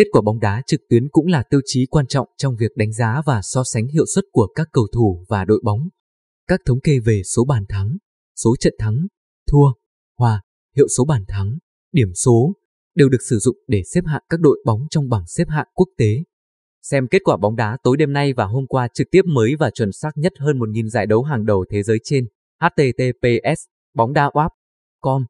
Kết quả bóng đá trực tuyến cũng là tiêu chí quan trọng trong việc đánh giá và so sánh hiệu suất của các cầu thủ và đội bóng. Các thống kê về số bàn thắng, số trận thắng, thua, hòa, hiệu số bàn thắng, điểm số đều được sử dụng để xếp hạng các đội bóng trong bảng xếp hạng quốc tế. Xem kết quả bóng đá tối đêm nay và hôm qua trực tiếp mới và chuẩn xác nhất hơn 1.000 giải đấu hàng đầu thế giới trên https bóng đá com